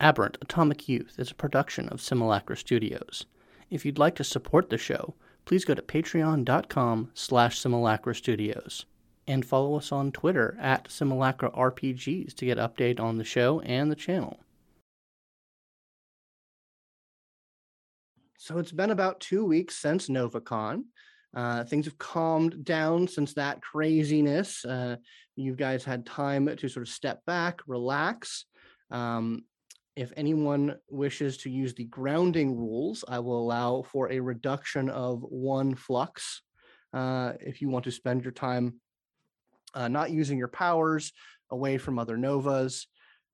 Aberrant Atomic Youth is a production of Simulacra Studios. If you'd like to support the show, please go to patreon.com slash simulacra studios and follow us on Twitter at Simulacra RPGs to get update on the show and the channel. So it's been about two weeks since NovaCon. Uh, things have calmed down since that craziness. Uh, you guys had time to sort of step back, relax. Um, if anyone wishes to use the grounding rules, I will allow for a reduction of one flux. Uh, if you want to spend your time uh, not using your powers away from other novas,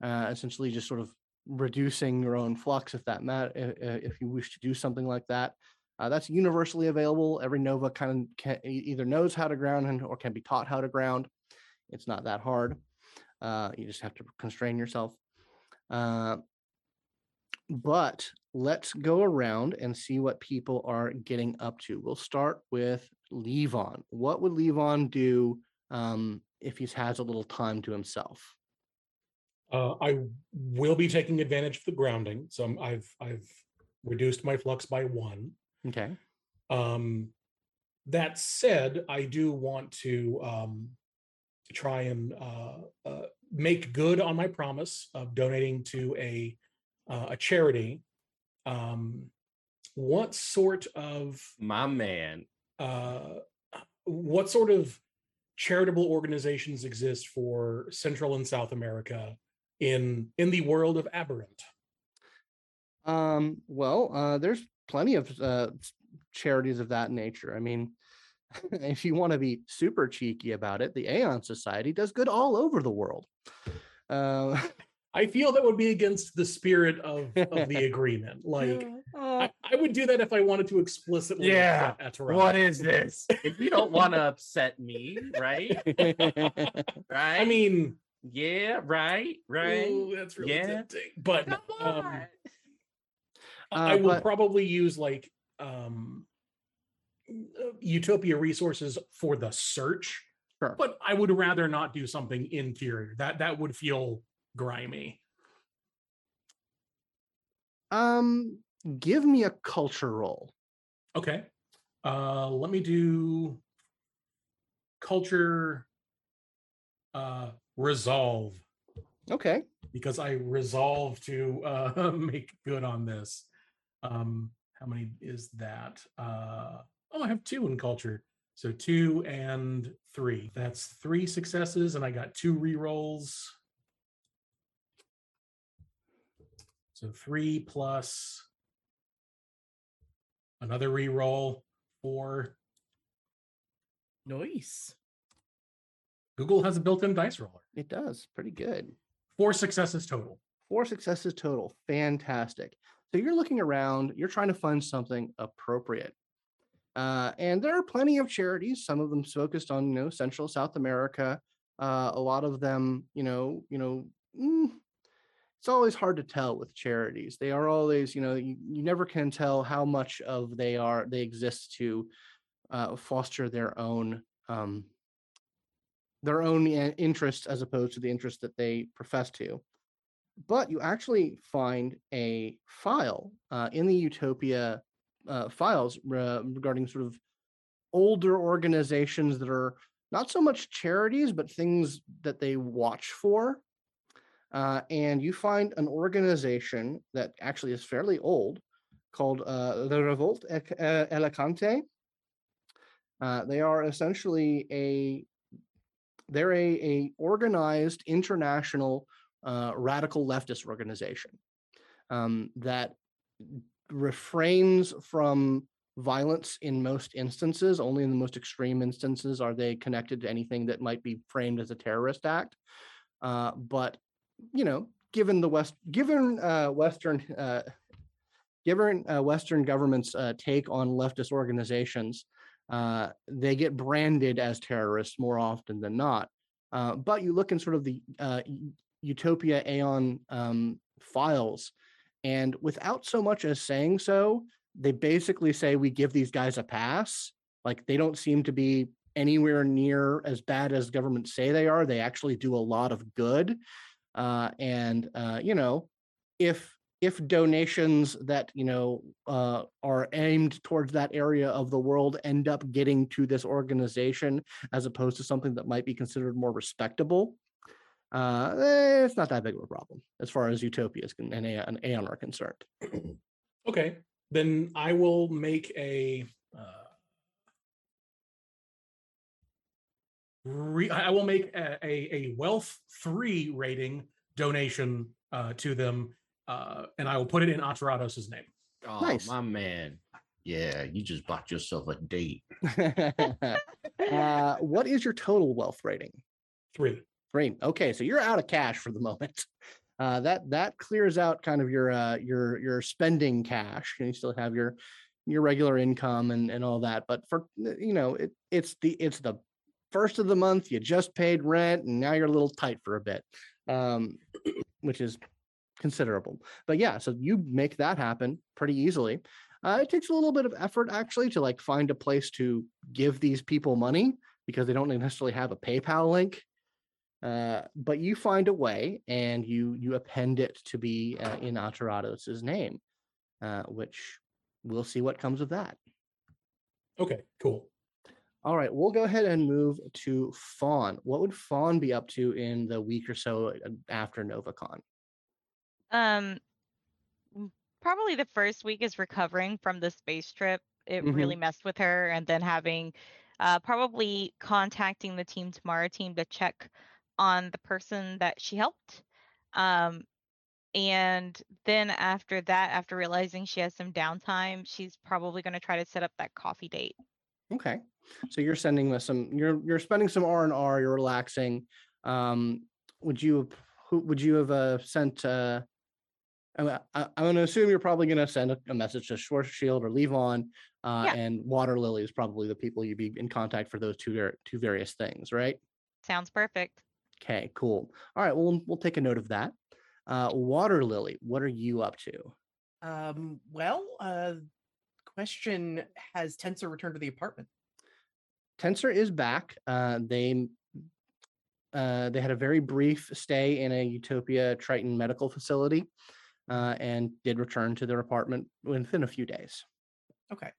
uh, essentially just sort of reducing your own flux if that matter if you wish to do something like that uh, that's universally available. Every Nova kind of can, either knows how to ground or can be taught how to ground. It's not that hard. Uh, you just have to constrain yourself. Uh, but let's go around and see what people are getting up to. We'll start with Levon. What would Levon do um, if he has a little time to himself? Uh, I will be taking advantage of the grounding, so i I've I've reduced my flux by one. Okay. Um, that said, I do want to um, try and uh, uh, make good on my promise of donating to a uh, a charity. Um, what sort of my man? Uh, what sort of charitable organizations exist for Central and South America in in the world of Aberrant? Um, well, uh, there's plenty of uh, charities of that nature. I mean, if you want to be super cheeky about it, the Aeon Society does good all over the world. Uh, I feel that would be against the spirit of, of the agreement. Like, uh, I, I, would do that if I wanted to explicitly. Yeah. What is this? if you don't want to upset me, right? right. I mean, yeah, right, right. Ooh, that's really yeah. tempting. But um, uh, I will but, probably use like um uh, Utopia resources for the search. Sure. But I would rather not do something interior. That that would feel grimy. Um give me a culture roll. Okay. Uh let me do culture uh resolve. Okay. Because I resolve to uh make good on this. Um, how many is that? Uh, oh, I have two in culture. So two and three. That's three successes, and I got two re-rolls. So three plus another re-roll, four. Nice. Google has a built-in dice roller. It does. Pretty good. Four successes total. Four successes total. Fantastic. So you're looking around, you're trying to find something appropriate. Uh, and there are plenty of charities, some of them focused on, you know, Central South America. Uh, a lot of them, you know, you know, mm, it's always hard to tell with charities. They are always, you know, you, you never can tell how much of they are they exist to uh, foster their own um, their own interests as opposed to the interest that they profess to but you actually find a file uh, in the Utopia uh, files uh, regarding sort of older organizations that are not so much charities, but things that they watch for. Uh, and you find an organization that actually is fairly old called uh, the Revolt Elegante. Uh, they are essentially a they're a, a organized international uh, radical leftist organization um, that refrains from violence in most instances. Only in the most extreme instances are they connected to anything that might be framed as a terrorist act. Uh, but you know, given the West, given uh, Western, uh, given uh, Western governments' uh, take on leftist organizations, uh, they get branded as terrorists more often than not. Uh, but you look in sort of the uh, Utopia Aeon um, files. And without so much as saying so, they basically say we give these guys a pass. Like they don't seem to be anywhere near as bad as governments say they are. They actually do a lot of good. Uh, and, uh, you know, if if donations that you know uh, are aimed towards that area of the world end up getting to this organization as opposed to something that might be considered more respectable uh, eh, it's not that big of a problem as far as utopias and and aeon are concerned Okay, then I will make a. Uh, re- I I will make a, a, a wealth three rating donation uh, to them, uh, and I will put it in Aterrados' name. Oh, Nice. my man. Yeah, you just bought yourself a date. uh, what is your total wealth rating Three. Three. Okay, so you're out of cash for the moment. Uh, that that clears out kind of your uh, your your spending cash, and you still have your your regular income and and all that. But for you know, it it's the it's the first of the month. You just paid rent, and now you're a little tight for a bit, um, which is considerable. But yeah, so you make that happen pretty easily. Uh, it takes a little bit of effort actually to like find a place to give these people money because they don't necessarily have a PayPal link. Uh, but you find a way and you you append it to be uh, in Aterrados' name, uh, which we'll see what comes of that. Okay, cool. All right, we'll go ahead and move to Fawn. What would Fawn be up to in the week or so uh, after NovaCon? Um, probably the first week is recovering from the space trip. It Mhm. really messed with her, and then having, uh, probably contacting the Team Tomorrow team to check on the person that she helped. Um, and then after that, after realizing she has some downtime, she's probably going to try to set up that coffee date. Okay, so you're sending us some. You're you're spending some R and R. You're relaxing. Um, would you have- who would you have uh, sent? Uh, I'm, I- I'm going to assume you're probably going to send a, a message to Schwarzschild or Levon, uh, Yeah. and Waterlily is probably the people you'd be in contact for those two two various things, right? Sounds perfect. Okay, cool. All right, well we'll- we'll take a note of that. Uh, Waterlily, what are you up to? Um, well, uh, question has Tensor returned to the apartment? Tensor is back. Uh, they uh, they had a very brief stay in a Utopia Triton medical facility, uh, and did return to their apartment within a few days. Okay.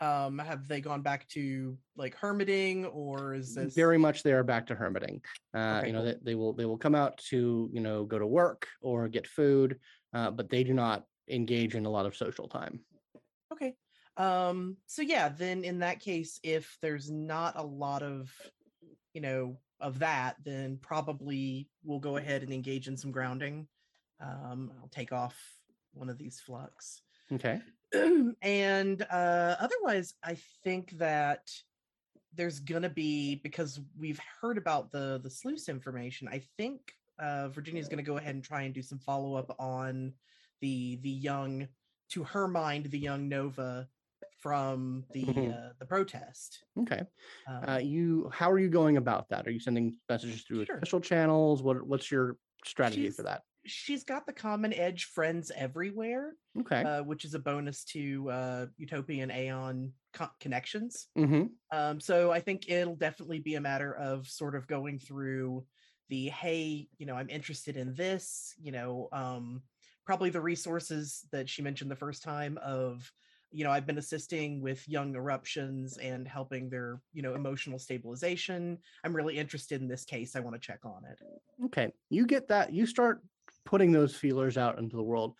Um, have they gone back to like hermiting or is this Very much, they are back to hermiting. Uh, Okay, you know, they, they will they will come out to you know go to work or get food, uh, but they do not engage in a lot of social time. okay? Um, so yeah, then in that case, if there's not a lot of, you know, of that, then probably we'll go ahead and engage in some grounding. Um, I'll take off one of these flux. Okay. and uh, otherwise, I think that there's gonna be because we've heard about the the sluice information. I think uh, Virginia's gonna go ahead and try and do some follow up on the the young, to her mind, the young Nova from the Mhm. uh, the protest. Okay. Um, Uh, you how are you going about that? Are you sending messages through Sure. official channels? What what's your strategy for that? she's got the common edge friends everywhere, Okay. uh, which is a bonus to uh, Utopian Aeon co- connections. mm-hmm. Um, so I think it'll definitely be a matter of sort of going through the hey, you know, I'm interested in this, you know, um, probably the resources that she mentioned the first time of, you know, I've been assisting with young eruptions and helping their, you know, emotional stabilization. I'm really interested in this case. I want to check on it. Okay, you get that. You start putting those feelers out into the world.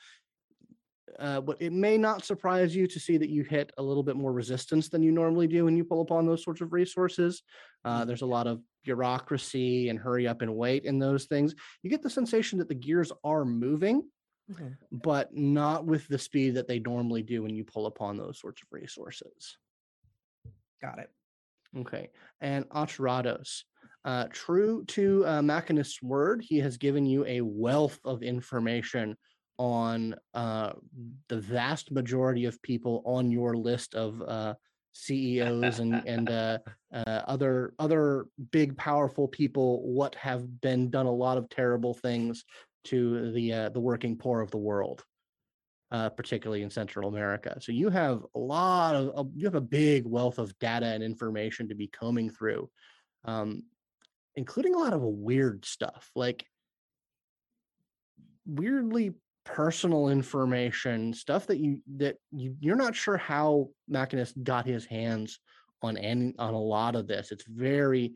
Uh, but it may not surprise you to see that you hit a little bit more resistance than you normally do when you pull upon those sorts of resources. Uh, there's a lot of bureaucracy and hurry up and wait in those things. You get the sensation that the gears are moving, but not with the speed that they normally do when you pull upon those sorts of resources. Got it. Okay. And Aterrados, uh, true to uh, Machinist's word, he has given you a wealth of information on uh, the vast majority of people on your list of uh, CEOs and and uh, uh, other other big powerful people. What have been done a lot of terrible things to the uh, the working poor of the world uh, particularly in Central America. So you have a lot of, you have a big wealth of data and information to be combing through, um, including a lot of weird stuff, like weirdly personal information, stuff that you that you you're not sure how Machinist got his hands on any on a lot of this. It's very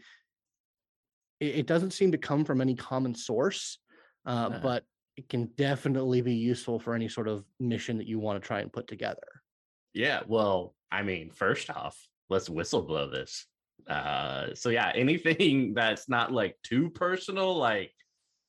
it doesn't seem to come from any common source, uh, Uh. but it can definitely be useful for any sort of mission that you want to try and put together. Yeah, well, I mean, first off, let's whistleblow this. Uh, so yeah, anything that's not like too personal, like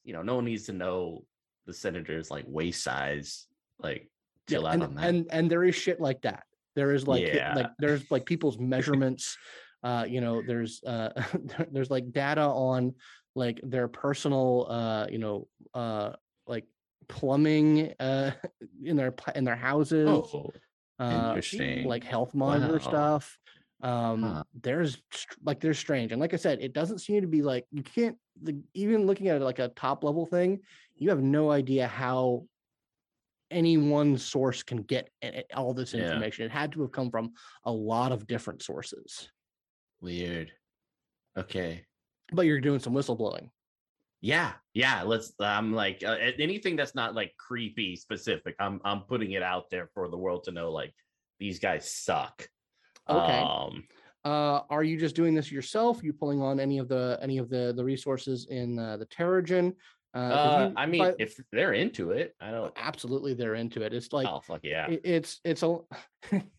you know, no one needs to know the senator's like waist size. Like, Yeah, out and, on that. and and there is shit like that. There is like Yeah. like there's like people's measurements. Uh, you know, there's uh there's like data on like their personal uh, you know, uh like plumbing uh in their in their houses. oh, uh, interesting. like health monitor Wow. stuff. Um, Huh. there's like there's strange, and like I said, it doesn't seem to be like you can't the, even looking at it like a top level thing. You have no idea how any one source can get all this Yeah. information. It had to have come from a lot of different sources. Weird. Okay. But you're doing some whistleblowing. yeah, yeah. Let's. I'm like uh, anything that's not like creepy specific. I'm I'm putting it out there for the world to know. Like these guys suck. Okay. Um, Uh, are you just doing this yourself? you pulling on any of the any of the the resources in uh, the Teragen? Uh, uh, I mean, by- if they're into it, I don't. absolutely they're into it. It's like oh fuck yeah. it- it's it's a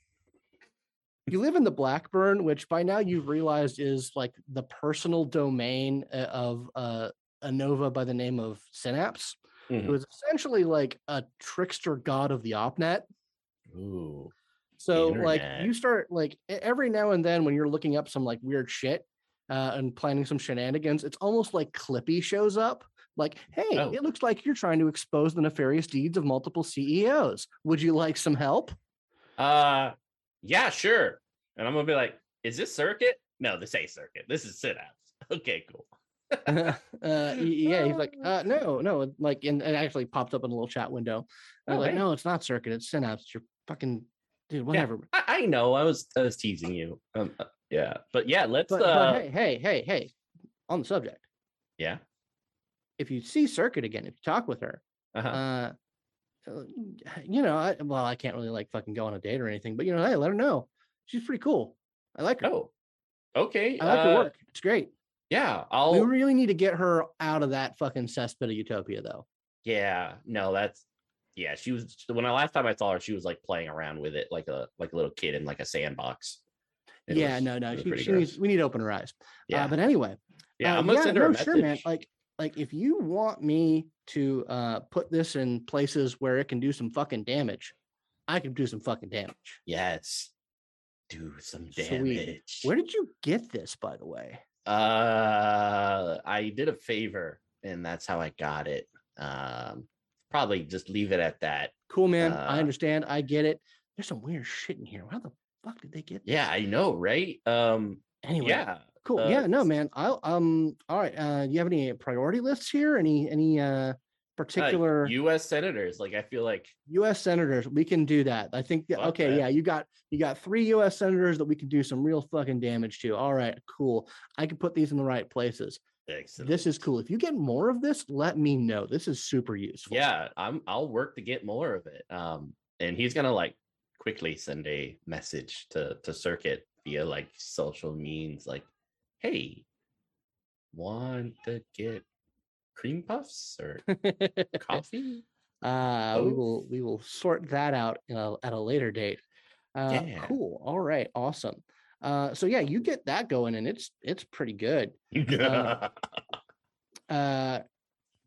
you live in the blackburn which by now you've realized is like the personal domain uh, of uh, a nova by the name of synapse Mhm. who is essentially like a trickster god of the opnet Ooh. so like you start like every now and then when you're looking up some like weird shit uh, and planning some shenanigans it's almost like clippy shows up like hey Oh. it looks like you're trying to expose the nefarious deeds of multiple ceos would you like some help Uh, yeah, sure. And I'm gonna be like, is this circuit? No, this ain't circuit. This is synapse. Okay, cool. uh, yeah, he's like, uh, no, no, like, and it actually popped up in a little chat window. I was Oh, like, hey. no, it's not circuit, it's synapse. You're fucking dude, whatever. I, I know. I was I was teasing you. Um, uh, yeah, but yeah, let's. But, uh, but hey, hey, hey, hey, on the subject, yeah. if you see circuit again, if you talk with her, Uh-huh. uh, uh, you know, I, well, I can't really like fucking go on a date or anything, but you know, hey, let her know. She's pretty cool. I like her. oh, okay. I like her uh, work. It's great. Yeah, I'll. We really need to get her out of that fucking cesspit of utopia, though. Yeah, no, that's. Yeah, she was when I last time I saw her, she was like playing around with it like a like a little kid in like a sandbox. It yeah, was- no, no, she, she needs. We need to open her eyes. Yeah, Uh, but anyway, yeah, Uh, I'm gonna send her a message. sure, man. Like, like if you want me to uh put this in places where it can do some fucking damage, I can do some fucking damage. yes, do some Sweet. damage. Where did you get this, by the way? Uh, I did a favor, and that's how I got it. Um, probably just leave it at that. Cool, man. I Uh, understand. I get it. There's some weird shit in here. How the fuck did they get? this? Yeah, I know, right? Um, Anyway, yeah, cool. uh, yeah, no, man. I'll um. All right. Uh, do you have any priority lists here? Any any uh uh, particular U.S. senators. Like, I feel like U.S. senators, we can do that. I think. that- okay, that. yeah, you got you got three U.S. senators that we can do some real fucking damage to. All right, cool. I can put these in the right places. excellent. This is cool. If you get more of this, let me know. This is super useful. yeah. I'm. I'll work to get more of it. Um, and he's gonna like quickly send a message to to Circuit via like social means, like, "Hey, want to get cream puffs or coffee?" uh, we will we will sort that out in a, at a later date. Uh, Yeah. Cool. All right. Awesome. Uh, so yeah, you get that going, and it's it's pretty good. Uh, uh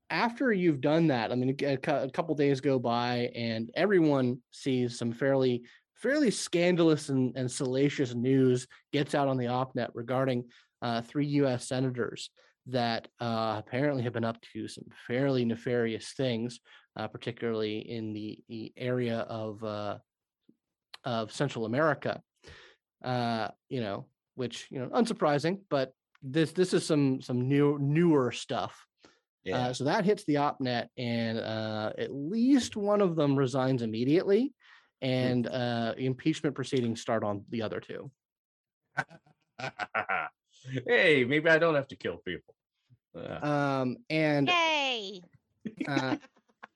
after you've done that i mean a, a couple days go by and everyone sees some fairly fairly scandalous and, and salacious news gets out on the opnet regarding uh, three us senators that uh, apparently have been up to some fairly nefarious things uh, particularly in the, the area of uh, of central america uh, you know which you know unsurprising but this this is some some new newer stuff. yeah. Uh, so that hits the opnet, and uh, at least one of them resigns immediately, and uh, impeachment proceedings start on the other two. hey, maybe I don't have to kill people. Uh, Um, and Yay! uh,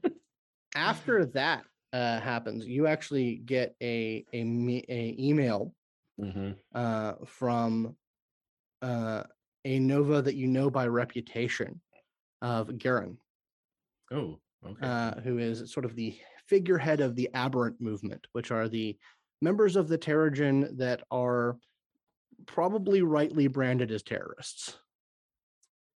after that uh, happens, you actually get a a, me- a email hmm uh, from uh, a Nova that you know by reputation of Garen, Oh, okay. uh, who is sort of the figurehead of the Aberrant movement, which are the members of the Teragen that are probably rightly branded as terrorists.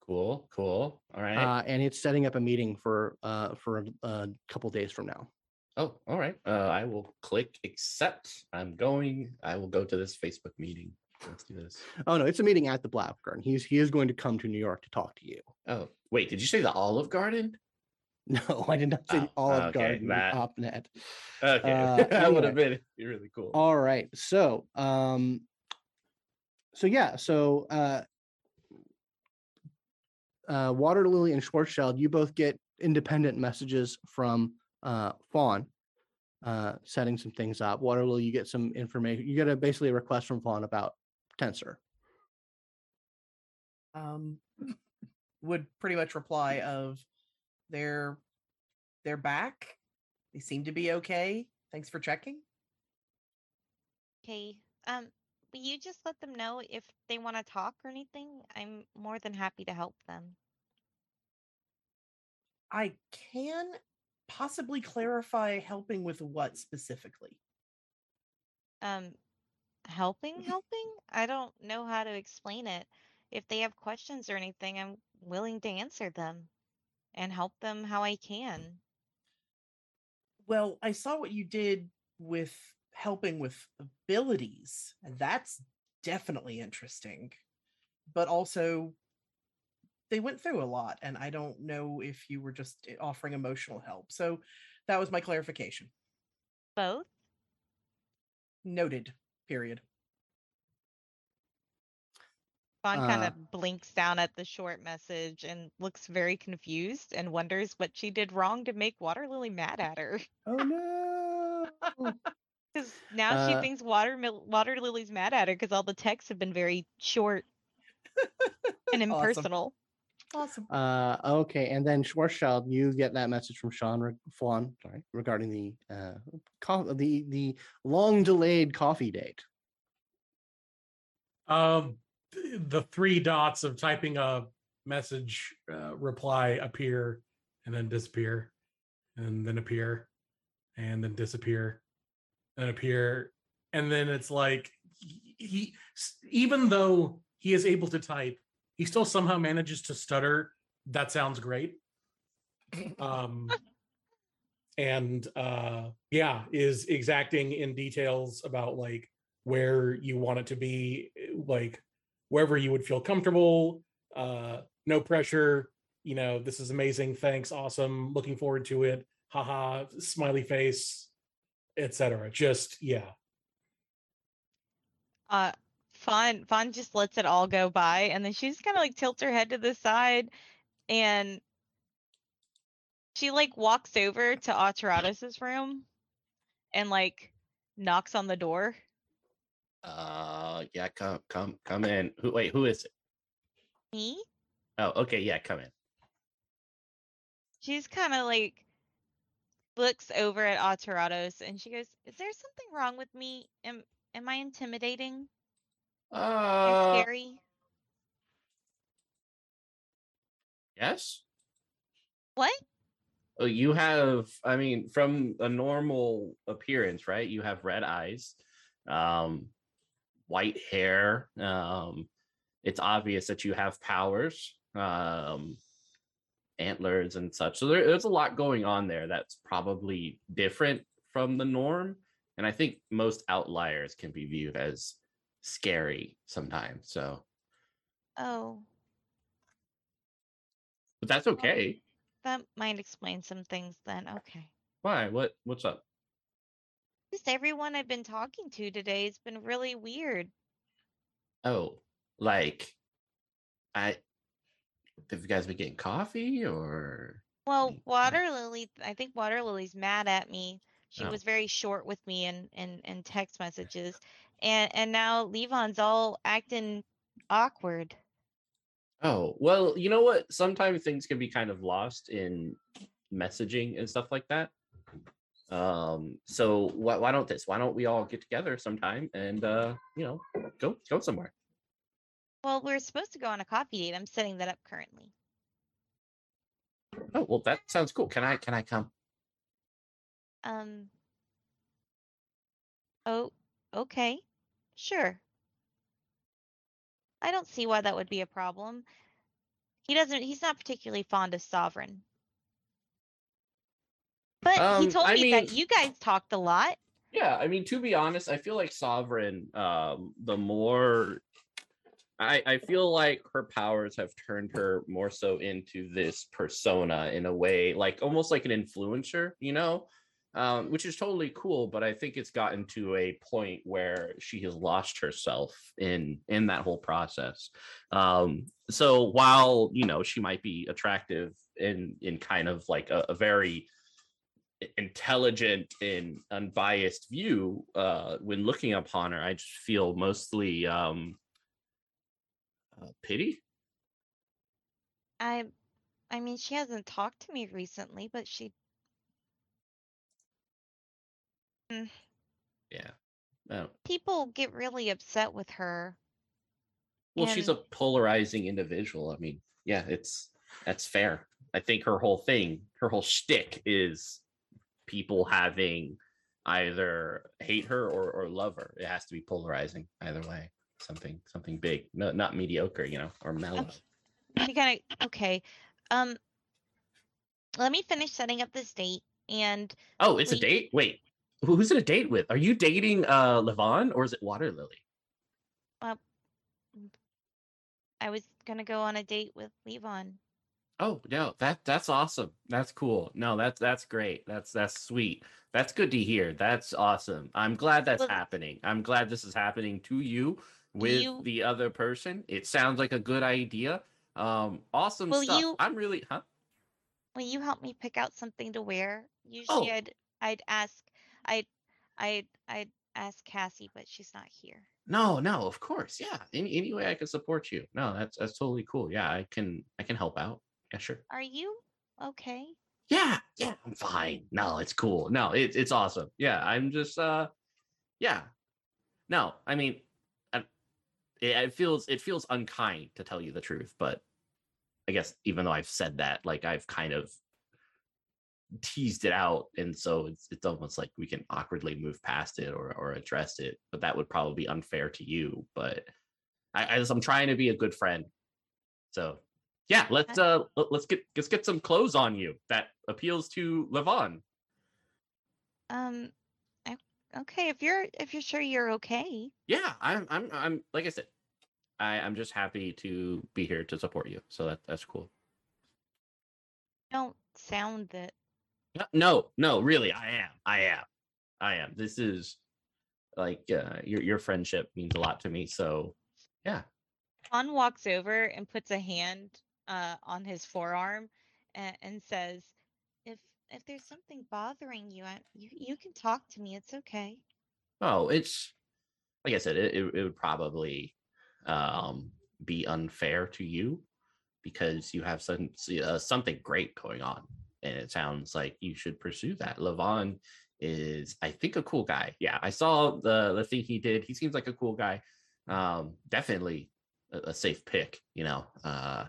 cool, cool. All right. Uh, and it's setting up a meeting for uh, for a couple days from now. oh, all right. Uh, I will click accept. I'm going. I will go to this Facebook meeting. Let's do this. Oh no, it's a meeting at the Black Garden. He's he is going to come to New York to talk to you. Oh, wait. Did you say the Olive Garden? No, I did not say Oh, Olive okay, Garden. that- Opnet. Okay, Uh, that would have been really cool. All right. So, um, so yeah. So, uh, uh, Waterlily and Schwarzschild, you both get independent messages from uh, Fawn, uh, setting some things up. Waterlily, you get some information. You get a basically a request from Fawn about Tensor. um would pretty much reply of they're they're back they seem to be okay thanks for checking Okay. Um, will you just let them know if they want to talk or anything? I'm more than happy to help them. i can possibly clarify helping with what specifically Um, helping, helping? I don't know how to explain it. If they have questions or anything, I'm willing to answer them and help them how I can. well i saw what you did with helping with abilities and that's definitely interesting but also they went through a lot and i don't know if you were just eh, offering emotional help so that was my clarification Both? noted period Fawn kind Uh, of blinks down at the short message and looks very confused and wonders what she did wrong to make Waterlily mad at her. Oh no! Because now she Uh, thinks Water Mil- Waterlily's mad at her because all the texts have been very short and impersonal. awesome Uh, okay, and then Schwarzschild, you get that message from Sean re- Fawn, sorry, regarding the uh, co- the the long delayed coffee date. Um, the three dots of typing a message uh, reply appear and then disappear and then appear and then disappear and appear and then it's like he, even though he is able to type he still somehow manages to stutter that sounds great. Um and uh yeah is exacting in details about like where you want it to be eh, like wherever you would feel comfortable uh no pressure you know this is amazing thanks awesome looking forward to it haha smiley face etc just yeah Uh, Fawn Fawn just lets it all go by, and then she just kind of like tilts her head to the side, and she like walks over to Aterrados' room, and like knocks on the door. Uh, yeah, come, come, come in. Who? Wait, who is it? Me? Oh, okay, yeah, come in. She's kind of like looks over at Aterrados, and she goes, "Is there something wrong with me? Am am I intimidating or Uh, scary? yes. What? Oh, you have. I mean, from a normal appearance, right? You have red eyes, um, white hair. Um, it's obvious that you have powers, um, antlers and such. So there, there's a lot going on there that's probably different from the norm. And I think most outliers can be viewed as scary sometimes. So, Oh, but that's okay. that might explain some things then. Okay. Why? What? What's up? Just everyone I've been talking to today has been really weird. Oh, like I have you guys been getting coffee or Well, Waterlily, I think Waterlily's mad at me. She Oh. was very short with me and and in text messages. And and now Levon's all acting awkward. Oh, well, you know what? Sometimes things can be kind of lost in messaging and stuff like that. Um, so why, why don't this? Why don't we all get together sometime and uh, you know, go go somewhere? Well, we're supposed to go on a coffee date. I'm setting that up currently. Oh, well, that sounds cool. Can I can I come? Um. Oh, okay. Sure. I don't see why that would be a problem. He doesn't, he's not particularly fond of Sovereign. But he Um, told I me that you guys talked a lot. Yeah, I mean, to be honest, I feel like Sovereign, um, the more I, I feel like her powers have turned her more so into this persona in a way, like almost like an influencer, you know, um, which is totally cool. But I think it's gotten to a point where she has lost herself in in that whole process. Um, so while you know she might be attractive in in kind of like a, a very intelligent and unbiased view uh when looking upon her i just feel mostly um uh, pity I, I mean, she hasn't talked to me recently, but she, yeah Oh. people get really upset with her. well she's a polarizing individual i mean yeah it's that's fair i think her whole thing her whole shtick is people having either hate her or, or love her it has to be polarizing either way something something big no not mediocre you know or mellow Okay. Kind of okay. Um, let me finish setting up this date, and Oh, it's a date? Wait. Who's it a date with? Are you dating uh Levon or is it Waterlily? Well I was gonna go on a date with Levon. Oh, no. That that's awesome. That's cool. No, that's that's great. That's that's sweet. That's good to hear. That's awesome. I'm glad that's Well- happening. I'm glad this is happening to you with you- the other person. It sounds like a good idea. Um awesome Will stuff. you- I'm really huh? Will you help me pick out something to wear? Usually, Oh. I'd I'd ask I'd I'd I'd ask Cassie, but she's not here. No, no, of course. Yeah. Any any way I can support you. No, that's that's totally cool. Yeah, I can I can help out. Yeah, sure. Are you okay? Yeah, yeah, I'm fine. No, it's cool. No, it's it's awesome. Yeah, I'm just uh yeah. No, I mean I, it, it feels it feels unkind to tell you the truth, but I guess even though I've said that, like I've kind of teased it out and so it's it's almost like we can awkwardly move past it or or address it, but that would probably be unfair to you, but I, I just, I'm trying to be a good friend. So yeah, let's uh let- let's get let's get some clothes on you that appeals to Levon. Um, okay. If you're if you're sure you're okay, Yeah, I'm I'm I'm like I said, I I'm just happy to be here to support you. So that that's cool. don't sound that. No, No, no, really, I am. I am. I am. This is like uh your your friendship means a lot to me. So yeah. Han walks over and puts a hand uh, on his forearm and, and says, "If there's something bothering you, I, you you can talk to me. It's okay." Oh, it's like I said, it, it, it would probably um, be unfair to you because you have some uh, something great going on, and it sounds like you should pursue that. Levon is, I think, a cool guy. Yeah, I saw the the thing he did. He seems like a cool guy. Um, definitely a, a safe pick. You know, uh,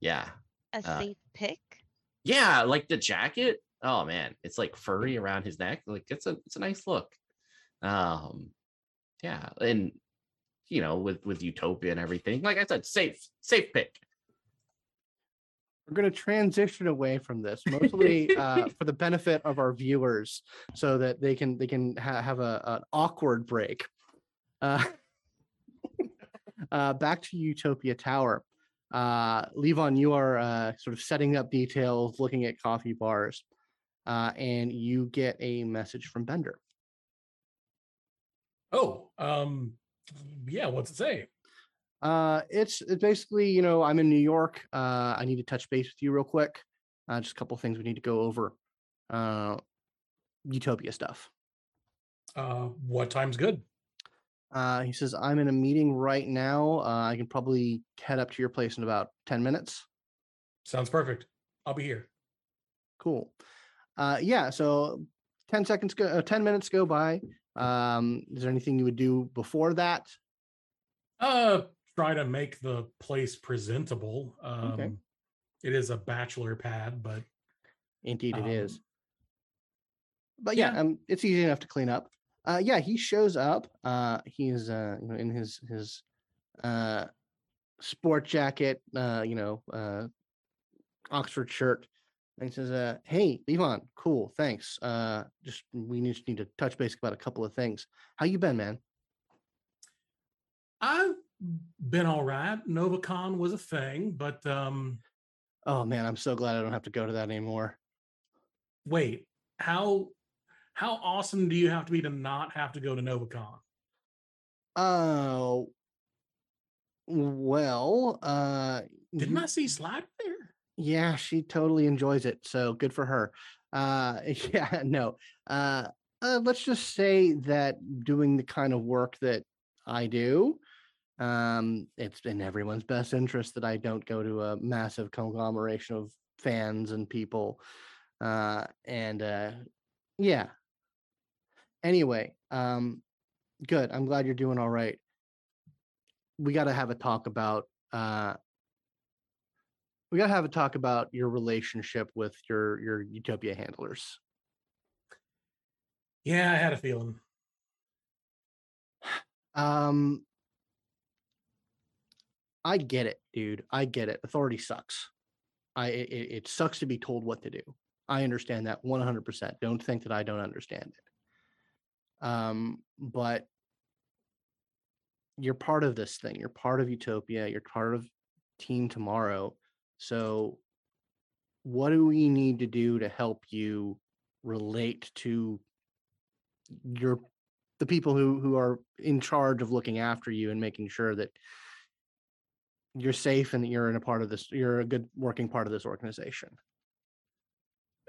yeah, A Uh, safe pick. Yeah, like the jacket. Oh man, it's like furry around his neck. Like it's a it's a nice look. Um, yeah, and you know, with with Utopia and everything, like I said, safe safe pick. We're going to transition away from this, mostly uh, for the benefit of our viewers, so that they can they can ha- have a an awkward break. Uh, uh, back to Utopia Tower. Uh, Levon, you are uh, sort of setting up details, looking at coffee bars, uh, and you get a message from Bender. Oh, um, yeah. What's it say? Uh, it's it's basically, you know, I'm in New York. Uh, I need to touch base with you real quick. Uh, just a couple things we need to go over. Uh, Utopia stuff. Uh, what time's good? Uh, he says, I'm in a meeting right now. Uh, I can probably head up to your place in about 10 minutes. Sounds perfect. I'll be here. Cool. Uh, yeah, so 10 seconds go, uh, 10 minutes go by. Um, is there anything you would do before that? Uh, try to make the place presentable. Um, Okay. It is a bachelor pad, but Indeed, it is. Um, But yeah, yeah. um, it's easy enough to clean up. Uh, yeah, he shows up. Uh, he's uh, you know, in his his uh, sport jacket, uh, you know, uh, Oxford shirt, and he says, uh, "Hey, Levon, cool, thanks. Uh, just we just need to touch base about a couple of things. How you been, man? I've been all right. NovaCon was a thing, but um, Oh man, I'm so glad I don't have to go to that anymore. wait, how how awesome do you have to be to not have to go to NovaCon? Oh, well, uh, Didn't I see Slide there? Yeah, she totally enjoys it. So good for her. Uh yeah, no. Uh, uh let's just say that doing the kind of work that I do, um, it's in everyone's best interest that I don't go to a massive conglomeration of fans and people. Uh and uh yeah. Anyway, um good. I'm glad you're doing all right. We got to have a talk about uh we gotta have a talk about your relationship with your your utopia handlers Yeah, I had a feeling. um i get it dude i get it authority sucks i it, it it sucks to be told what to do i understand that 100% don't think that i don't understand it um but you're part of this thing you're part of utopia you're part of team tomorrow so what do we need to do to help you relate to your the people who who are in charge of looking after you and making sure that you're safe and that you're in a part of this you're a good working part of this organization?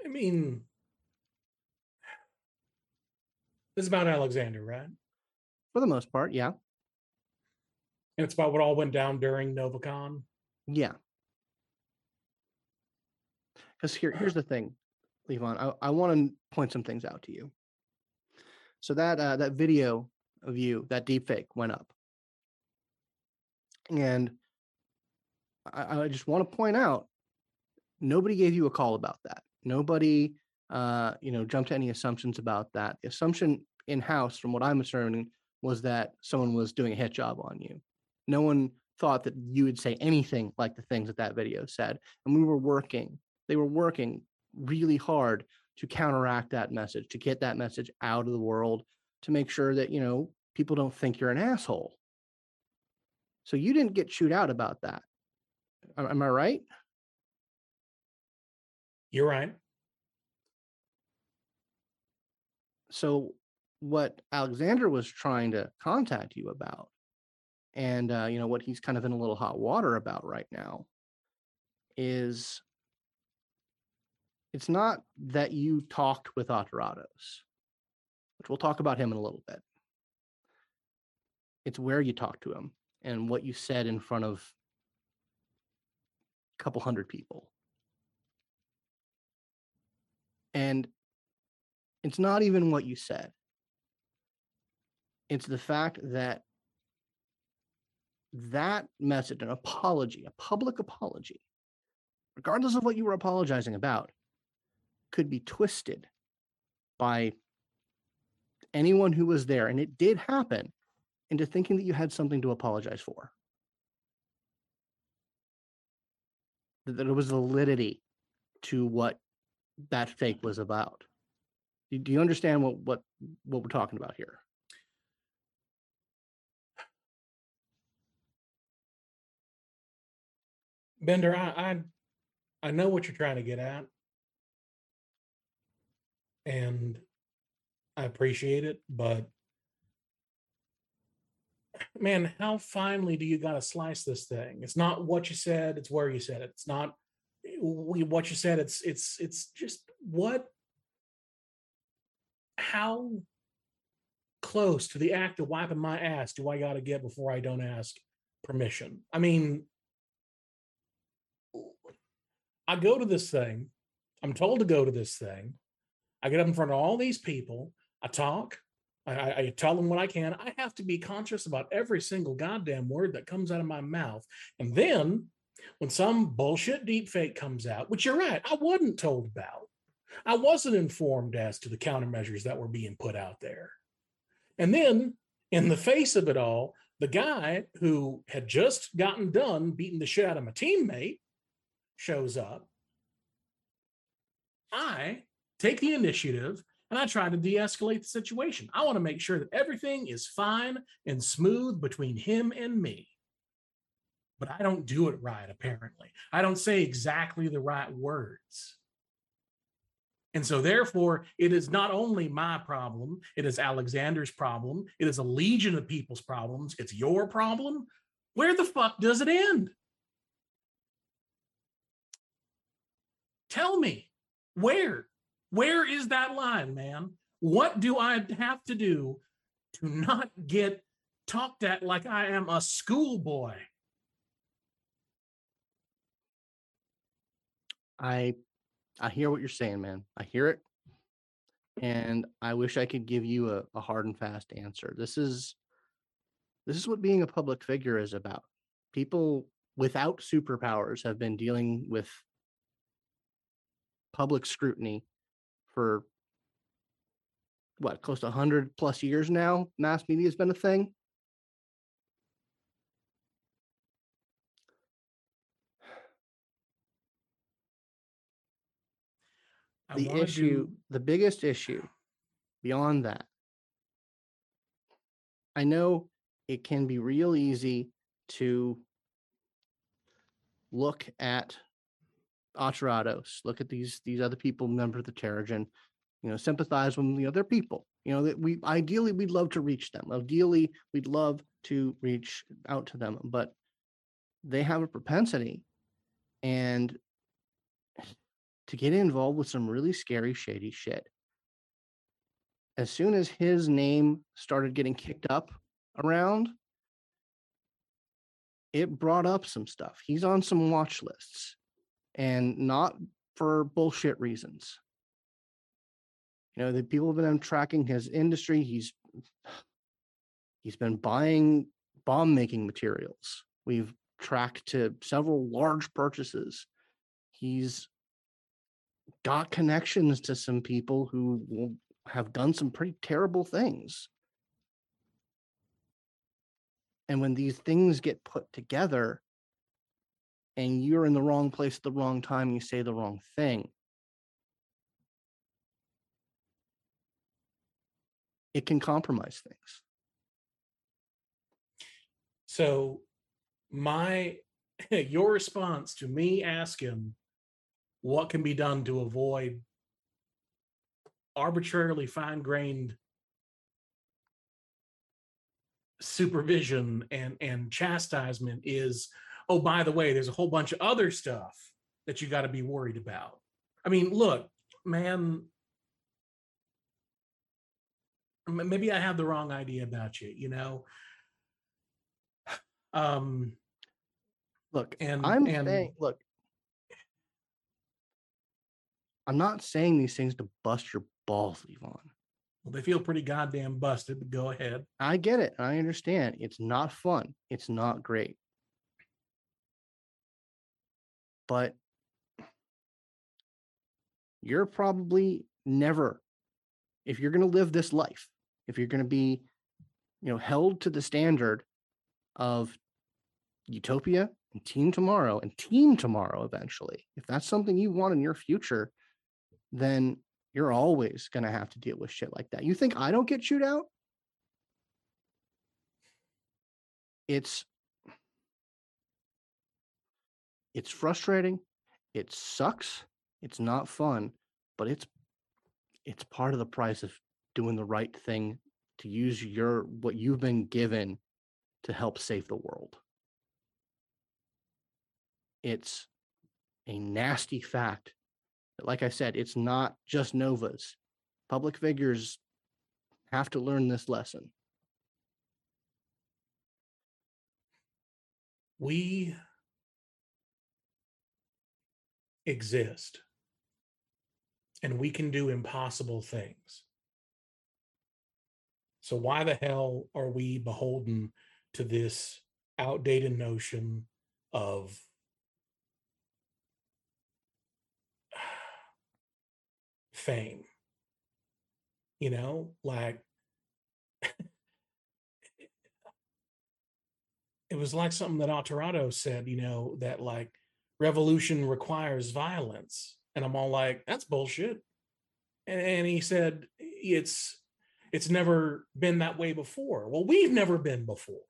I mean, this is about Alexander, right? for the most part yeah. And it's about what all went down during NovaCon. yeah. Because here here's the thing levon i, I want to point some things out to you. So that uh, that video of you that deep fake went up. And I, I just want to point out nobody gave you a call about that. Nobody uh you know jump to any assumptions about that. The assumption in house from what i'm assuming was that someone was doing a hit job on you. No one thought that you would say anything like the things that that video said and we were working they were working really hard to counteract that message to get that message out of the world to make sure that you know people don't think you're an asshole. So you didn't get chewed out about that. Am am i right? You're right. So what alexander was trying to contact you about and uh, you know what he's kind of in a little hot water about right now is it's not that you talked with Aterrados, which we'll talk about him in a little bit. It's where you talked to him and what you said in front of a couple hundred people. And it's not even what you said. It's the fact that that message, an apology, a public apology, regardless of what you were apologizing about, could be twisted by anyone who was there, and it did happen, into thinking that you had something to apologize for. That there was validity to what that fake was about. Do you understand what what what we're talking about here? Bender, I, I I know what you're trying to get at. And I appreciate it, but man, how finely do you got to slice this thing? It's not what you said, it's where you said it. It's not eh, what you said, it's it's it's just what how close to the act of wiping my ass do I got to get before I don't ask permission? I mean, I go to this thing. I'm told to go to this thing. I get up in front of all these people. I talk. I, I, tell them what I can. I have to be conscious about every single goddamn word that comes out of my mouth. And then when some bullshit deep fake comes out, which you're right, I wasn't told about. I wasn't informed as to the countermeasures that were being put out there. And then, in the face of it all, the guy who had just gotten done beating the shit out of my teammate shows up. I take the initiative and I try to de escalate the situation. I want to make sure that everything is fine and smooth between him and me. But I don't do it right, apparently. I don't say exactly the right words. And so, therefore, it is not only my problem, it is Alexander's problem. It is a legion of people's problems. It's your problem. Where the fuck does it end? Tell me, where? Where is that line, man? What do I have to do to not get talked at like I am a schoolboy? I I hear what you're saying, man. I hear it. And I wish I could give you a, a hard and fast answer. This is this is what being a public figure is about. People without superpowers have been dealing with public scrutiny for what close to 100 plus years now mass media has been a thing I the issue do- the biggest issue beyond that i know it can be real easy to look at Aterrados, look at these these other people, member of the Teragen, you know, sympathize with the other people. You know, that we ideally we'd love to reach them. Ideally, we'd love to reach out to them, but they have a propensity and to get involved with some really scary, shady shit. As soon as his name started getting kicked up around, it brought up some stuff. He's on some watch lists and not for bullshit reasons. You know, the people have been tracking his industry. He's he's been buying bomb making materials. We've tracked to several large purchases. He's got connections to some people who have done some pretty terrible things. And when these things get put together, and you're in the wrong place at the wrong time, you say the wrong thing. It can compromise things. So, my your response to me asking what can be done to avoid arbitrarily fine-grained supervision and and chastisement is oh by the way there's a whole bunch of other stuff that you got to be worried about. I mean look man maybe i have the wrong idea about you you know? Um Look, and I'm and saying, look, I'm not saying these things to bust your balls, Levon. well, they feel pretty goddamn busted but go ahead I get it. I understand. It's not fun. It's not great. But you're probably never, if you're going to live this life, if you're going to be, you know, held to the standard of utopia and team tomorrow and team tomorrow eventually, if that's something you want in your future, then you're always going to have to deal with shit like that. You think I don't get chewed out? it's it's frustrating it sucks it's not fun but it's it's part of the price of doing the right thing to use your what you've been given to help save the world it's a nasty fact like i said it's not just novas. Public figures have to learn this lesson. We exist. And we can do impossible things. So, why the hell are we beholden to this outdated notion of fame? You know, like it was like something that Alterado said, you know, that like revolution requires violence. And I'm all like, that's bullshit. And, and he said, it's it's never been that way before. Well, we've never been before.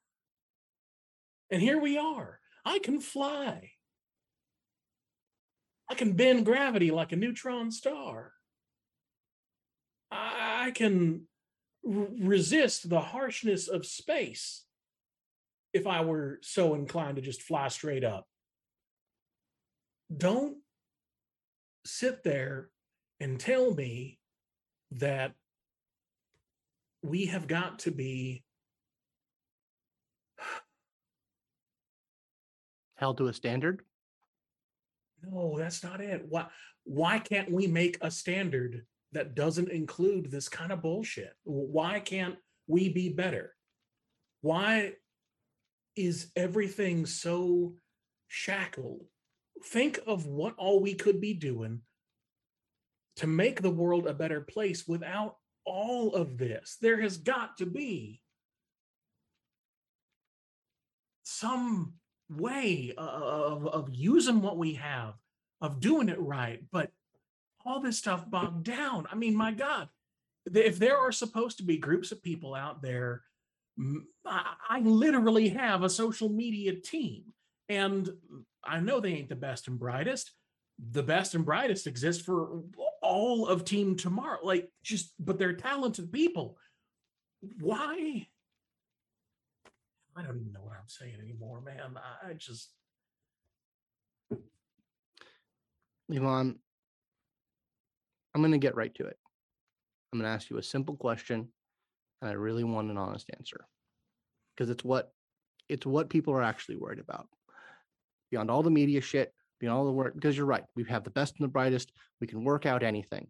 And here we are. I can fly. I can bend gravity like a neutron star. I can r- resist the harshness of space if I were so inclined to just fly straight up. Don't sit there and tell me that we have got to be Held to a standard. no that's not it why why can't we make a standard that doesn't include this kind of bullshit. Why can't we be better? Why is everything so shackled? Think of what all we could be doing to make the world a better place without all of this. There has got to be some way uh, of, of using what we have of doing it right but all this stuff bogged down. I mean my god if there are supposed to be groups of people out there I literally have a social media team. And i know they ain't the best and brightest. The best and brightest exist for all of team tomorrow like just but they're talented people. Why? I don't even know what i'm saying anymore man. I, just Levon, I'm going to get right to it. I'm going to ask you a simple question, and I really want an honest answer because it's what it's what people are actually worried about. Beyond all the media shit, beyond all the work, because you're right, we have the best and the brightest. We can work out anything.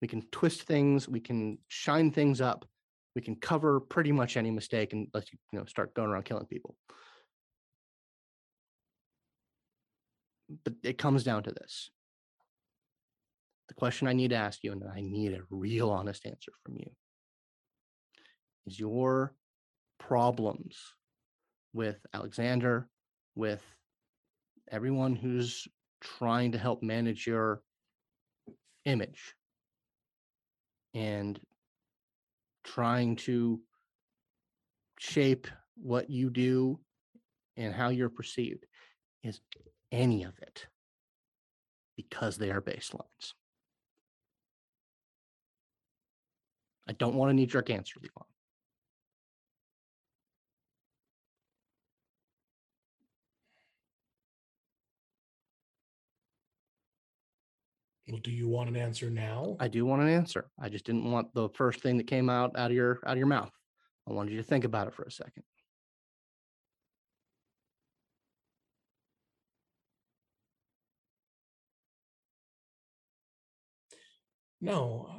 We can twist things. We can shine things up. We can cover pretty much any mistake let you, you know, start going around killing people. But it comes down to this the question I need to ask you, and I need a real honest answer from you, is your problems with Alexander, with everyone who's trying to help manage your image and trying to shape what you do and how you're perceived is any of it because they are baselines. I don't want a knee jerk answer, Levon. well, do you want an answer now I do want an answer. I just didn't want the first thing that came out out of your out of your mouth. I wanted you to think about it for a second. no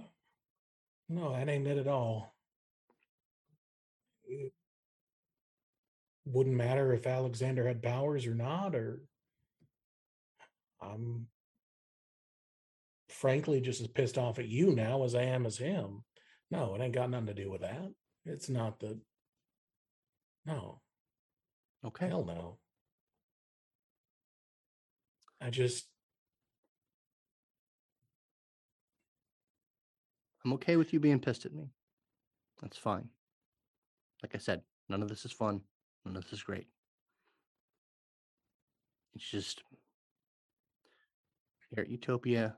no that ain't it at all. It wouldn't matter if alexander had powers or not or i'm frankly just as pissed off at you now as i am as him. No it ain't got nothing to do with that. It's not the no. Okay. hell no. I just I'm okay with you being pissed at me. That's fine. Like I said, none of this is fun. None of this is great. It's just here at Utopia,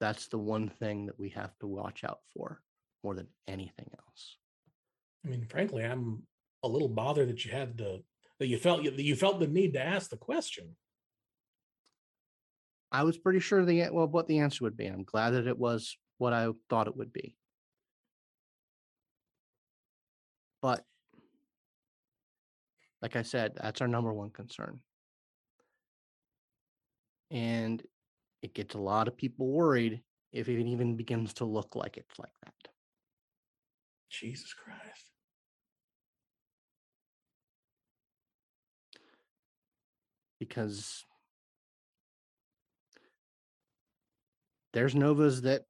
that's the one thing that we have to watch out for more than anything else. I mean, frankly, I'm a little bothered that you had the that you felt that you felt the need to ask the question. I was pretty sure the well what the answer would be. and I'm glad that it was what I thought it would be. But like I said, that's our number one concern. And it gets a lot of people worried if it even begins to look like it's like that. Jesus Christ. because there's novas that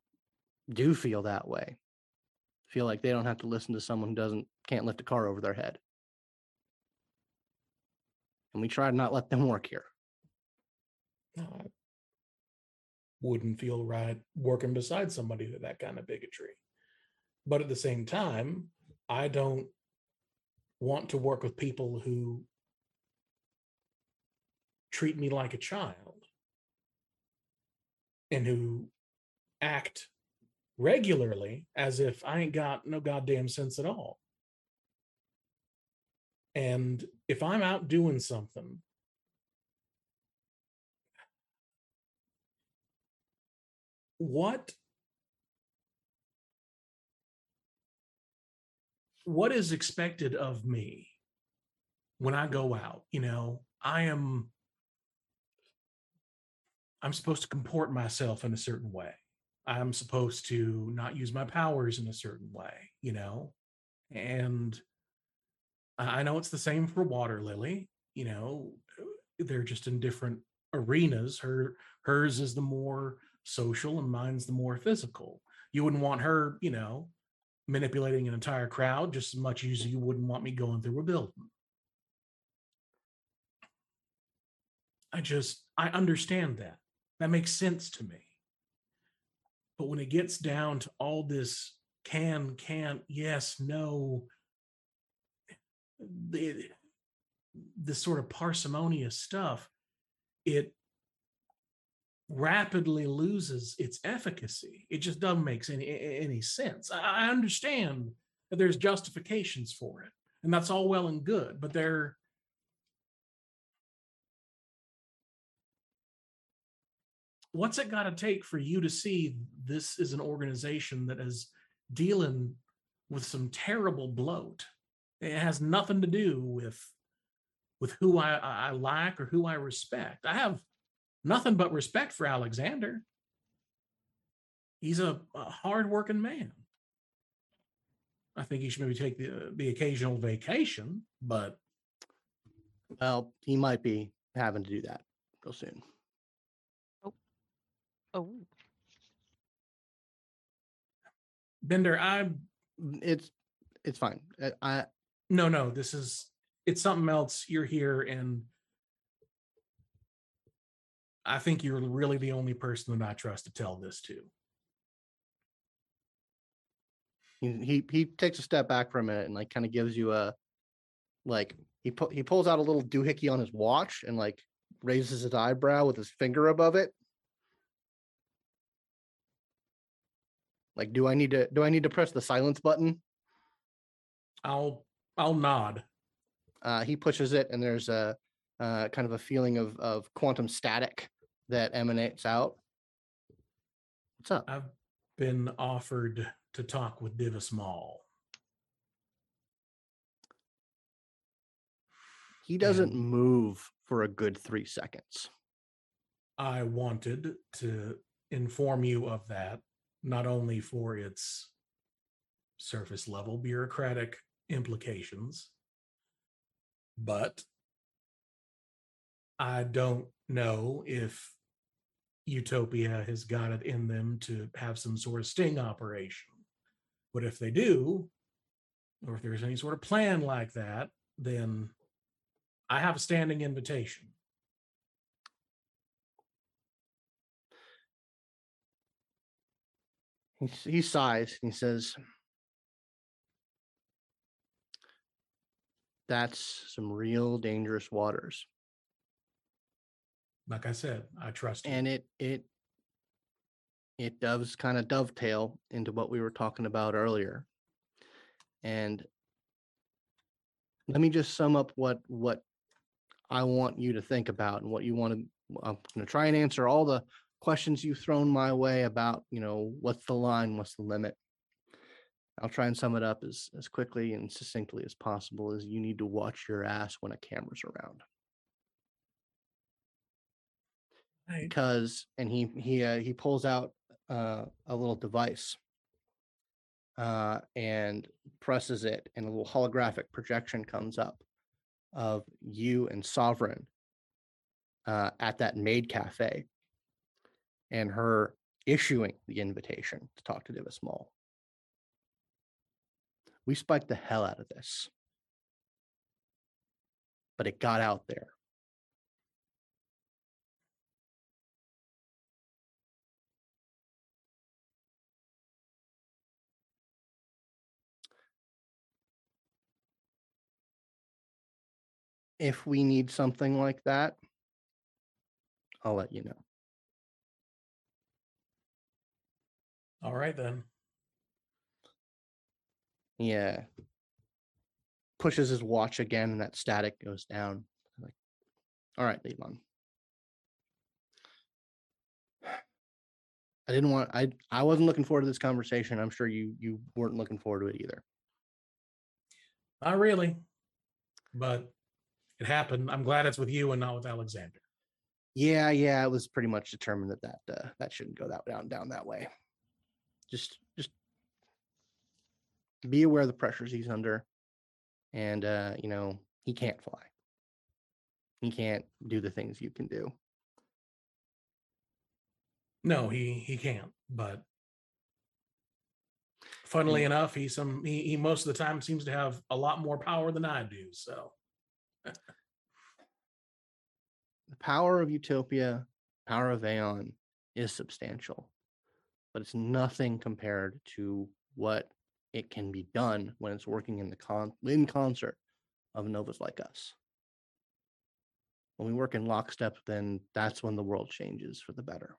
do feel that way. Feel like they don't have to listen to someone who doesn't can't lift a car over their head. And we try to not let them work here. Wouldn't feel right working beside somebody with that kind of bigotry. But at the same time, I don't want to work with people who treat me like a child and who act regularly as if I ain't got no goddamn sense at all. And if I'm out doing something what what is expected of me when I go out? You know, I am I'm supposed to comport myself in a certain way. I'm supposed to not use my powers in a certain way, you know? And I know it's the same for Waterlily, you know, they're just in different arenas. Her hers is the more social and mine's the more physical. You wouldn't want her, you know, manipulating an entire crowd just as much as you wouldn't want me going through a building. I just I understand that. That makes sense to me. But when it gets down to all this can, can't, yes, no, the, this sort of parsimonious stuff, it rapidly loses its efficacy. It just doesn't make any any sense. I I understand that there's justifications for it, and that's all well and good, but they're what's it got to take for you to see this is an organization that is dealing with some terrible bloat? It has nothing to do with with who I, I like or who I respect. I have nothing but respect for Alexander. He's a, a hardworking man. I think he should maybe take the the occasional vacation, but well he might be having to do that real soon Oh, Bender, I Mm, it's it's fine Uh, i no no, this is it's something else. You're here, and I think you're really the only person that I trust to tell this to. he he, he takes a step back for a minute and like kind of gives you a like he pu- he pulls out a little doohickey on his watch and like raises his eyebrow with his finger above it like do i need to do i need to press the silence button? I'll I'll nod. uh, he pushes it and there's a uh, kind of a feeling of of quantum static that emanates out. What's up? I've been offered to talk with Divis Mal. he doesn't and- move for a good three seconds. I wanted to inform you of that, not only for its surface level bureaucratic implications, but I don't know if Utopia has got it in them to have some sort of sting operation. But if they do, or if there's any sort of plan like that, then I have a standing invitation. He, he sighs and he says that's some real dangerous waters Like I said, I trust you. and it it it does kind of dovetail into what we were talking about earlier and let me just sum up what what i want you to think about and what you want to i'm going to try and answer all the questions you've thrown my way about you know what's the line what's the limit? I'll try and sum it up as as quickly and succinctly as possible is you need to watch your ass when a camera's around. Right. because and he he uh, he pulls out uh, a little device uh, and presses it, and a little holographic projection comes up of you and Sovereign uh, at that maid cafe, and her issuing the invitation to talk to Divis Mal. We spiked the hell out of this, but it got out there. if we need something like that, I'll let you know. All right then. Yeah. Pushes his watch again and that static goes down. Like, all right, Levon. I didn't want I I wasn't looking forward to this conversation. I'm sure you you weren't looking forward to it either. Not really, but it happened. I'm glad it's with you and not with Alexander. Yeah, yeah, it was pretty much determined that that uh, that shouldn't go that down down that way. Just just be aware of the pressures he's under, and uh, you know he can't fly. He can't do the things you can do. No, he he can't. But funnily Yeah. enough, he some he, he most of the time seems to have a lot more power than I do. So The power of Utopia, power of Aeon is substantial, but it's nothing compared to what it can be done when it's working in the con in concert of novas like us. When we work in lockstep, then that's when the world changes for the better.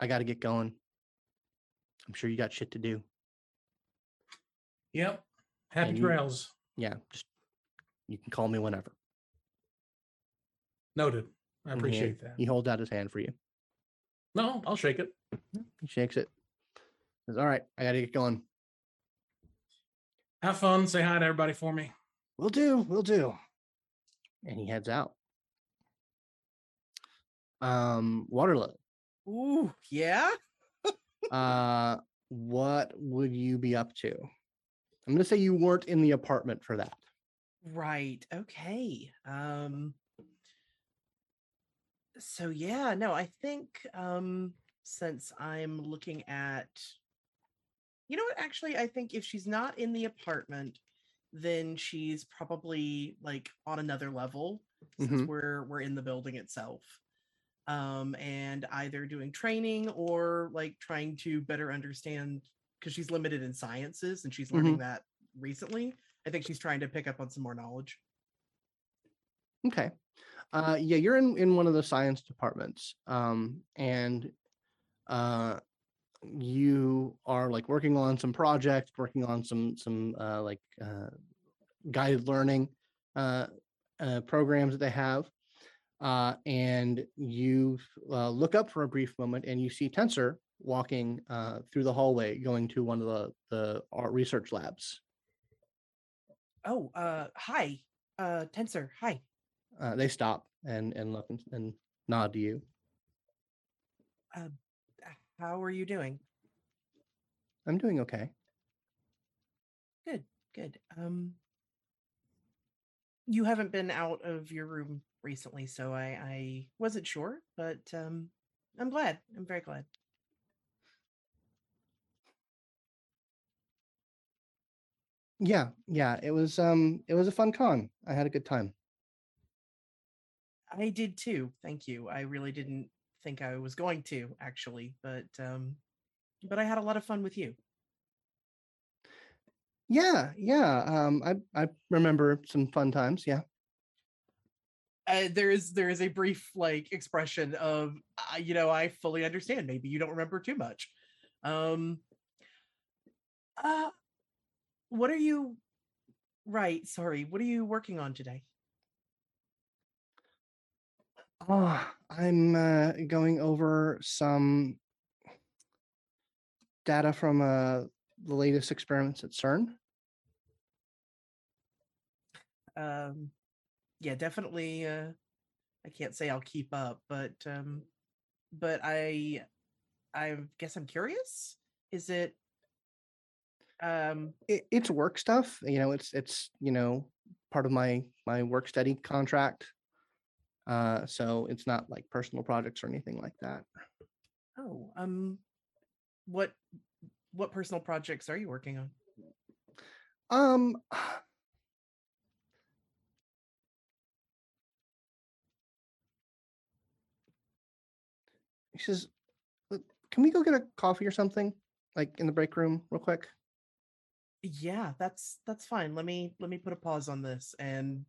I got to get going. I'm sure you got shit to do. yep. Happy And you- trails. Yeah, just you can call me whenever. Noted. I And he- appreciate that. He holds out his hand for you. No, I'll shake it. He shakes it. Says, "All right, I got to get going." Have fun. Say hi to everybody for me. We'll do. We'll do. And he heads out. Um, Waterlily. Ooh, yeah. Uh, what would you be up to? I'm gonna say you weren't in the apartment for that. Right. Okay. Um so yeah, no, I think um since I'm looking at you know what actually I think if she's not in the apartment then she's probably like on another level since Mhm. we're we're in the building itself. Um and either doing training or like trying to better understand because she's limited in sciences and she's learning that recently. I think she's trying to pick up on some more knowledge. Okay. Uh, yeah, you're in in one of the science departments, um, and uh, you are like working on some project, working on some some uh, like uh, guided learning uh, uh, programs that they have, uh, and you look up for a brief moment, and you see Tensor walking uh, through the hallway, going to one of the the art research labs. Oh, uh, hi, uh, Tensor. Hi. Uh, they stop and and look and, and nod to you. Uh, how are you doing? I'm doing okay. Good, good. Um, you haven't been out of your room recently, so I I wasn't sure, but um, I'm glad. I'm very glad. Yeah, yeah. It was um it was a fun con. I had a good time. I did too. Thank you. I really didn't think I was going to actually, but um, but I had a lot of fun with you. Yeah, yeah. Um I I remember some fun times, yeah. uh, there is there is a brief like expression of uh, you know I fully understand. Maybe you don't remember too much. Um. Uh, what are you? Right. Sorry. What are you working on today? Oh, I'm uh, going over some data from uh the latest experiments at CERN. Um. Yeah, definitely. Uh, I can't say I'll keep up, but um, but I I guess I'm curious. Is it um it, it's work stuff you know it's it's you know part of my my work study contract uh so it's not like personal projects or anything like that oh um what what personal projects are you working on? um he says "Uh, can we go get a coffee or something like in the break room real quick Yeah, that's that's fine. Let me let me put a pause on this and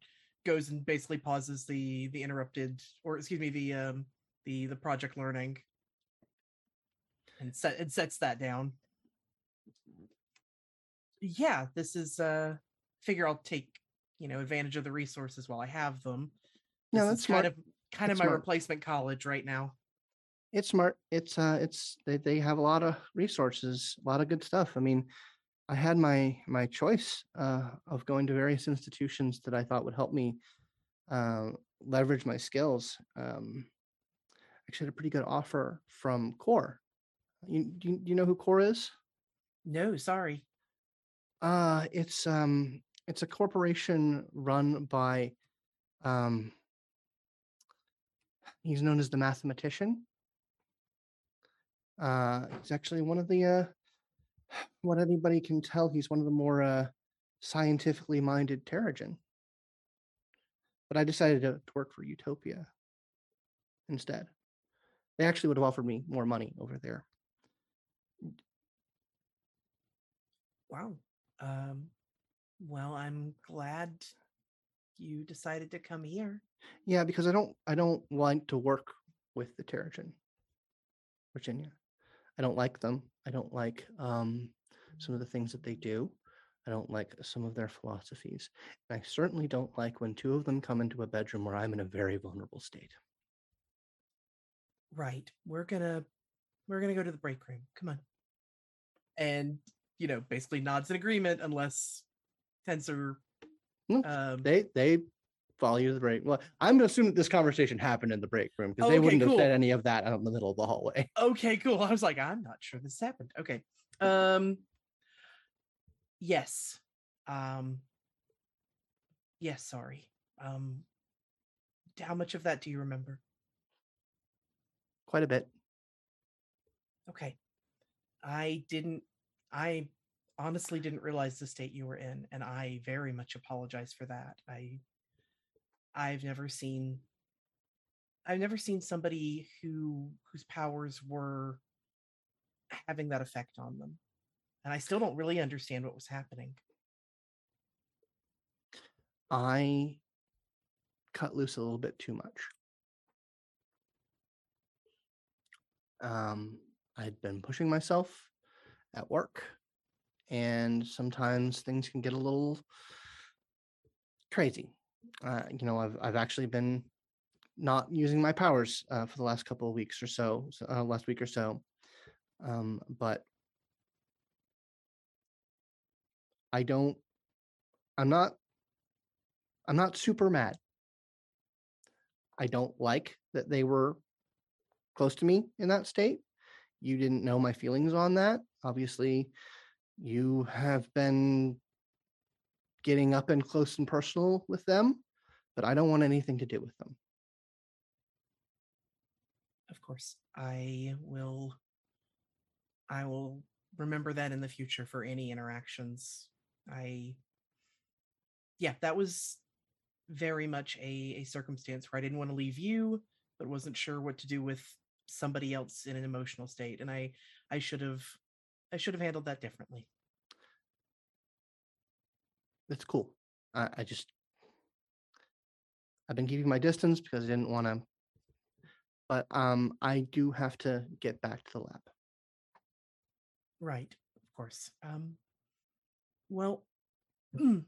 goes and basically pauses the the interrupted or excuse me the um the the project learning and set and sets that down. Yeah, this is uh figure I'll take, you know, advantage of the resources while I have them. No, This that's kind smart. of kind of my smart. replacement college right now. it's smart it's uh it's they, they have a lot of resources a lot of good stuff i mean i had my my choice uh of going to various institutions that i thought would help me uh, leverage my skills um actually had a pretty good offer from core. You do you, do you know who core is? No, sorry. uh it's um it's a corporation run by um he's known as the mathematician. Uh he's actually one of the uh what anybody can tell he's one of the more uh scientifically minded Teragen. But I decided to, to work for Utopia instead. They actually would have offered me more money over there. Wow. Um well, I'm glad you decided to come here. Yeah, because I don't I don't want to work with the Teragen, Virginia. I don't like them. I don't like um, some of the things that they do. I don't like some of their philosophies. And I certainly don't like when two of them come into a bedroom where I'm in a very vulnerable state. Right. We're gonna we're gonna go to the break room. Come on. And you know, basically nods in agreement unless Tensor No, um They they follow you to the break. Well, I'm gonna assume that this conversation happened in the break room because they Okay, wouldn't have said any of that out in the middle of the hallway. okay, cool. I was like, I'm not sure this happened. Okay. Um yes. Um yes, sorry. Um how much of that do you remember? Quite a bit. Okay. I didn't I honestly didn't realize the state you were in and I very much apologize for that. I I've never seen I've never seen somebody who whose powers were having that effect on them. And I still don't really understand what was happening. I cut loose a little bit too much. Um, I'd been pushing myself at work, and sometimes things can get a little crazy. Uh, you know, I've I've actually been not using my powers uh, for the last couple of weeks or so, uh, last week or so. Um, but I don't. I'm not I'm not super mad. I don't like that they were close to me in that state. You didn't know my feelings on that. Obviously, you have been getting up and close and personal with them, but I don't want anything to do with them. Of course. I will I will remember that in the future for any interactions. I yeah, that was very much a, a circumstance where I didn't want to leave you, but wasn't sure what to do with somebody else in an emotional state. And I I should have I should have handled that differently. That's cool. I, I just I've been keeping my distance because I didn't want to. But um, I do have to get back to the lab. Right, of course. Um well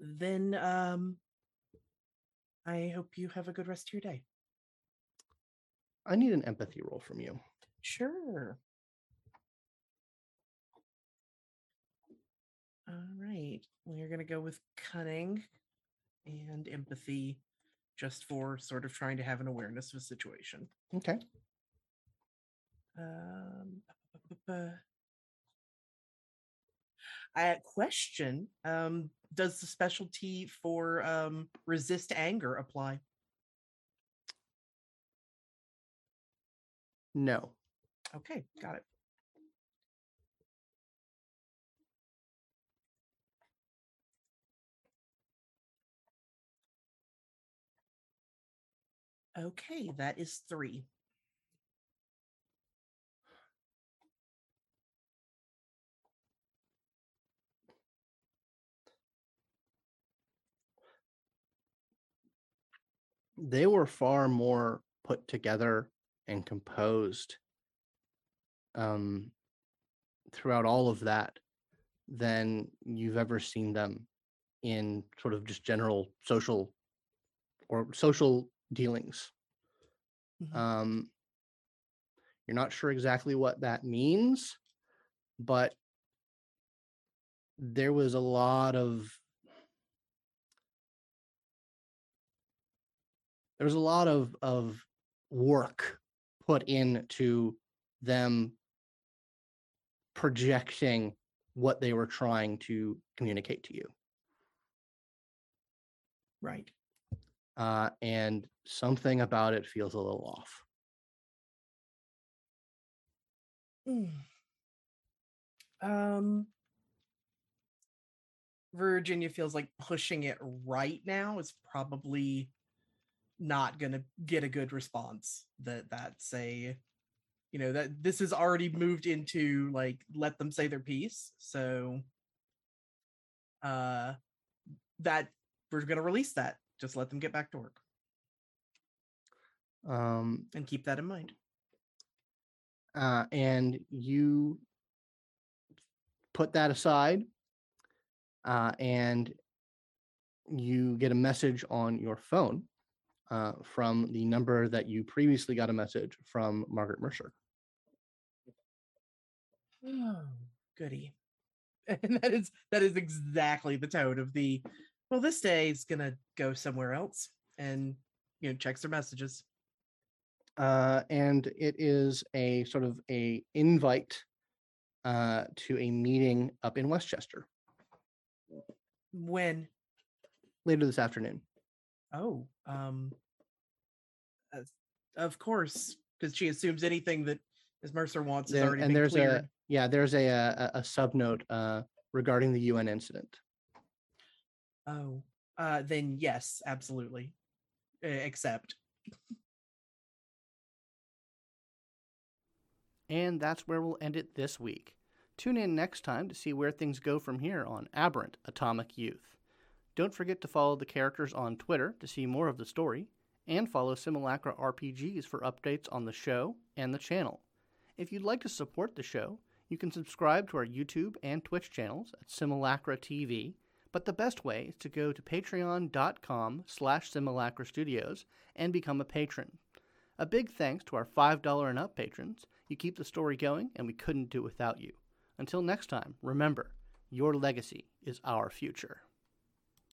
then um I hope you have a good rest of your day. I need an empathy roll from you. Sure. All right. You're going to go with cunning and empathy just for sort of trying to have an awareness of a situation. Okay. Um, I question: um, Does the specialty for um, resist anger apply? No. Okay, got it. Okay, that is three. They were far more put together and composed um, throughout all of that than you've ever seen them in sort of just general social or social dealings. Mhm. Um, you're not sure exactly what that means, but there was a lot of there was a lot of of work put into them projecting what they were trying to communicate to you Right. uh, and something about it feels a little off Mm. Um, Virginia feels like pushing it right now is probably not going to get a good response. That that's a, you know, that this has already moved into like let them say their piece. So, uh, that we're going to release that. Just let them get back to work um, and keep that in mind. uh, and you put that aside uh, and you get a message on your phone uh, from the number that you previously got a message from Margaret Mercer. Oh, goody. And that is that is exactly the tone of the well, this day is gonna go somewhere else and you know, checks their messages. Uh, and it is a sort of a invite uh, to a meeting up in Westchester When later this afternoon. oh, um as- of course, because she assumes anything that Ms. Mercer wants There- already and been there's cleared. a yeah, there's a a, a sub note uh, regarding the UN incident. Oh, uh then yes, absolutely. Uh, except And that's where we'll end it this week. Tune in next time to see where things go from here on Aberrant Atomic Youth. Don't forget to follow the characters on Twitter to see more of the story, and follow Simulacra RPGs for updates on the show and the channel. If you'd like to support the show, you can subscribe to our YouTube and Twitch channels at Simulacra TV, but the best way is to go to patreon.com slash simulacra studios and become a patron. A big thanks to our $5 and up patrons. You keep the story going, and we couldn't do without you. Until next time, remember, your legacy is our future.